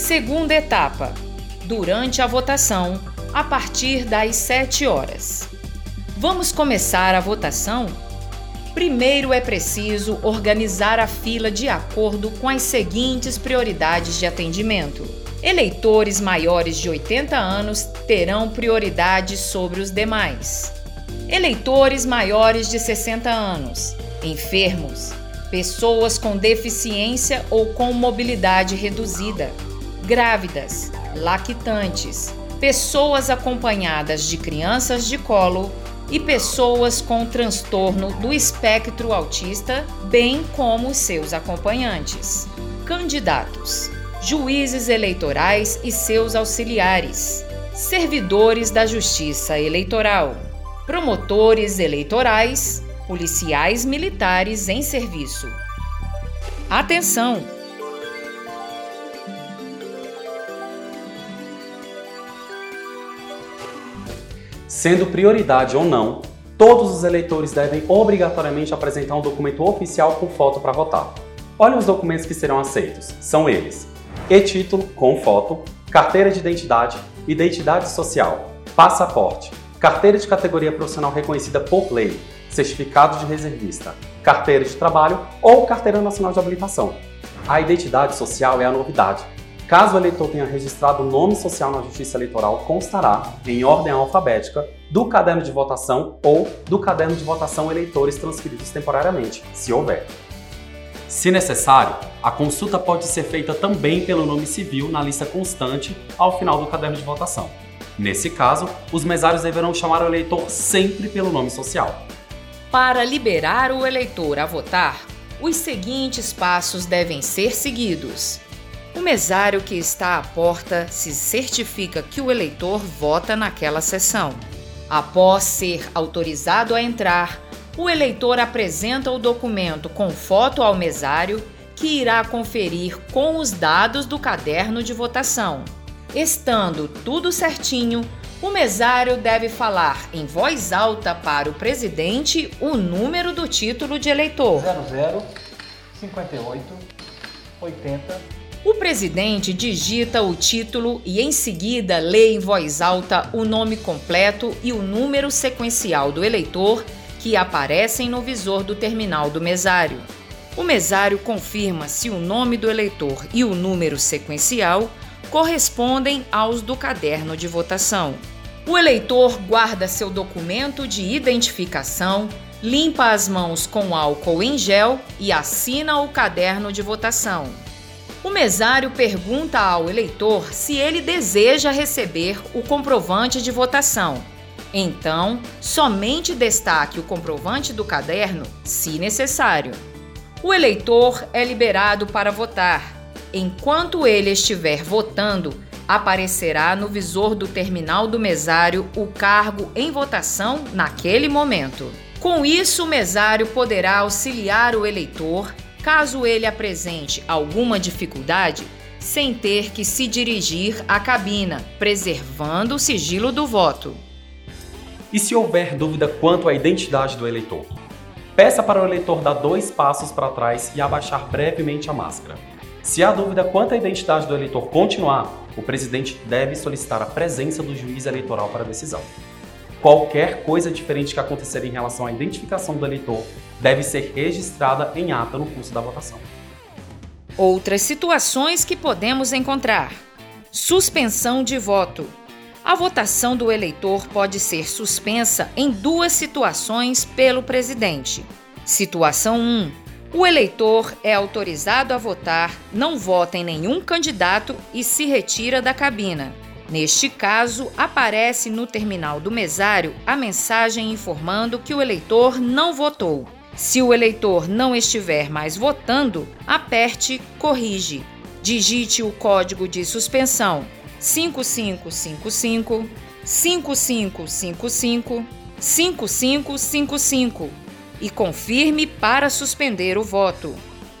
Segunda etapa. Durante a votação, a partir das 7 horas. Vamos começar a votação? Primeiro é preciso organizar a fila de acordo com as seguintes prioridades de atendimento. Eleitores maiores de 80 anos terão prioridade sobre os demais. Eleitores maiores de 60 anos, enfermos, pessoas com deficiência ou com mobilidade reduzida, grávidas, lactantes, pessoas acompanhadas de crianças de colo e pessoas com transtorno do espectro autista, bem como seus acompanhantes. Candidatos: juízes eleitorais e seus auxiliares, servidores da Justiça Eleitoral, promotores eleitorais, policiais militares em serviço. Atenção! Sendo prioridade ou não, todos os eleitores devem obrigatoriamente apresentar um documento oficial com foto para votar. Olhem os documentos que serão aceitos. São eles: e-título com foto, carteira de identidade, identidade social, passaporte, carteira de categoria profissional reconhecida por lei, certificado de reservista, carteira de trabalho ou carteira nacional de habilitação. A identidade social é a novidade, Caso o eleitor tenha registrado o nome social na Justiça Eleitoral, constará, em ordem alfabética, do caderno de votação ou do caderno de votação eleitores transferidos temporariamente, se houver. Se necessário, a consulta pode ser feita também pelo nome civil na lista constante ao final do caderno de votação. Nesse caso, os mesários deverão chamar o eleitor sempre pelo nome social. Para liberar o eleitor a votar, os seguintes passos devem ser seguidos. O mesário que está à porta se certifica que o eleitor vota naquela sessão. Após ser autorizado a entrar, o eleitor apresenta o documento com foto ao mesário, que irá conferir com os dados do caderno de votação. Estando tudo certinho, o mesário deve falar em voz alta para o presidente o número do título de eleitor. 00 58 80 o presidente digita o título e em seguida lê em voz alta o nome completo e o número sequencial do eleitor que aparecem no visor do terminal do mesário. O mesário confirma se o nome do eleitor e o número sequencial correspondem aos do caderno de votação. O eleitor guarda seu documento de identificação, limpa as mãos com álcool em gel e assina o caderno de votação. O mesário pergunta ao eleitor se ele deseja receber o comprovante de votação. Então, somente destaque o comprovante do caderno, se necessário. O eleitor é liberado para votar. Enquanto ele estiver votando, aparecerá no visor do terminal do mesário o cargo em votação naquele momento. Com isso, o mesário poderá auxiliar o eleitor caso ele apresente alguma dificuldade, sem ter que se dirigir à cabina, preservando o sigilo do voto. E se houver dúvida quanto à identidade do eleitor? Peça para o eleitor dar dois passos para trás e abaixar brevemente a máscara. Se a dúvida quanto à identidade do eleitor continuar, o presidente deve solicitar a presença do juiz eleitoral para a decisão. Qualquer coisa diferente que acontecer em relação à identificação do eleitor deve ser registrada em ata no curso da votação. Outras situações que podemos encontrar: suspensão de voto. A votação do eleitor pode ser suspensa em duas situações pelo presidente. Situação 1. O eleitor é autorizado a votar, não vota em nenhum candidato e se retira da cabina. Neste caso, aparece no terminal do mesário a mensagem informando que o eleitor não votou. Se o eleitor não estiver mais votando, aperte Corrige. Digite o código de suspensão 5555 5555 5555 e confirme para suspender o voto.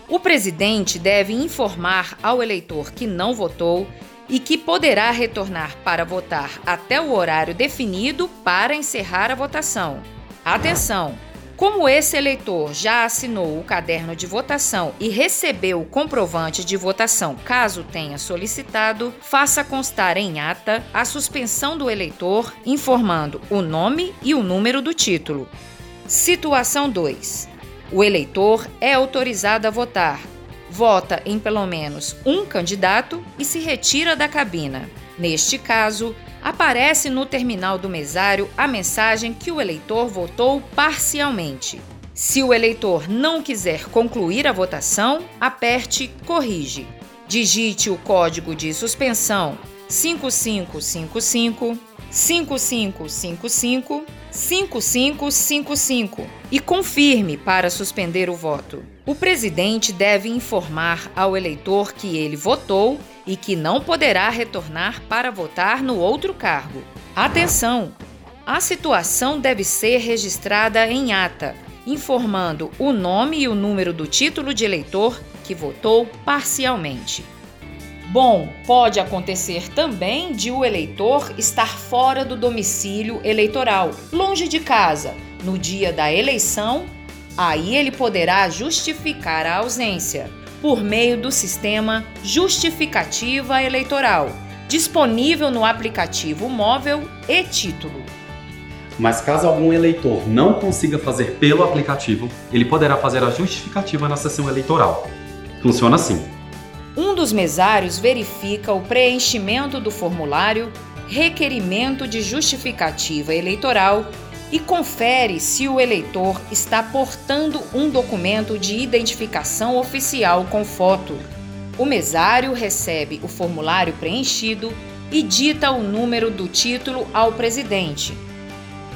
O presidente deve informar ao eleitor que não votou e que poderá retornar para votar até o horário definido para encerrar a votação. Atenção! Como esse eleitor já assinou o caderno de votação e recebeu o comprovante de votação caso tenha solicitado, faça constar em ata a suspensão do eleitor, informando o nome e o número do título. Situação 2. O eleitor é autorizado a votar, vota em pelo menos um candidato e se retira da cabina. Neste caso, aparece no terminal do mesário a mensagem que o eleitor votou parcialmente. Se o eleitor não quiser concluir a votação, aperte Corrige. Digite o código de suspensão 5555 5555 5555 e confirme para suspender o voto. O presidente deve informar ao eleitor que ele votou e que não poderá retornar para votar no outro cargo. Atenção! A situação deve ser registrada em ata, informando o nome e o número do título de eleitor que votou parcialmente. Bom, pode acontecer também de o eleitor estar fora do domicílio eleitoral, longe de casa, no dia da eleição, aí ele poderá justificar a ausência por meio do sistema Justificativa Eleitoral, disponível no aplicativo móvel e título. Mas caso algum eleitor não consiga fazer pelo aplicativo, ele poderá fazer a justificativa na sessão eleitoral. Funciona assim. Dos mesários verifica o preenchimento do formulário Requerimento de Justificativa Eleitoral e confere se o eleitor está portando um documento de identificação oficial com foto. O mesário recebe o formulário preenchido e dita o número do título ao presidente.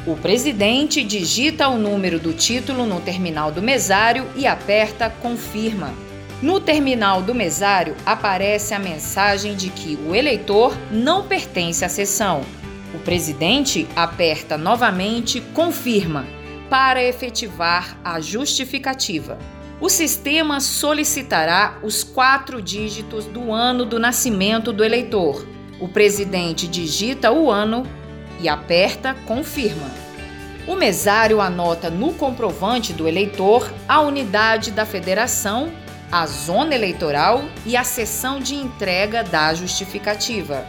O presidente digita o número do título no terminal do mesário e aperta Confirma. No terminal do mesário aparece a mensagem de que o eleitor não pertence à sessão. O presidente aperta novamente Confirma para efetivar a justificativa. O sistema solicitará os quatro dígitos do ano do nascimento do eleitor. O presidente digita o ano e aperta Confirma. O mesário anota no comprovante do eleitor a unidade da federação a zona eleitoral e a sessão de entrega da justificativa.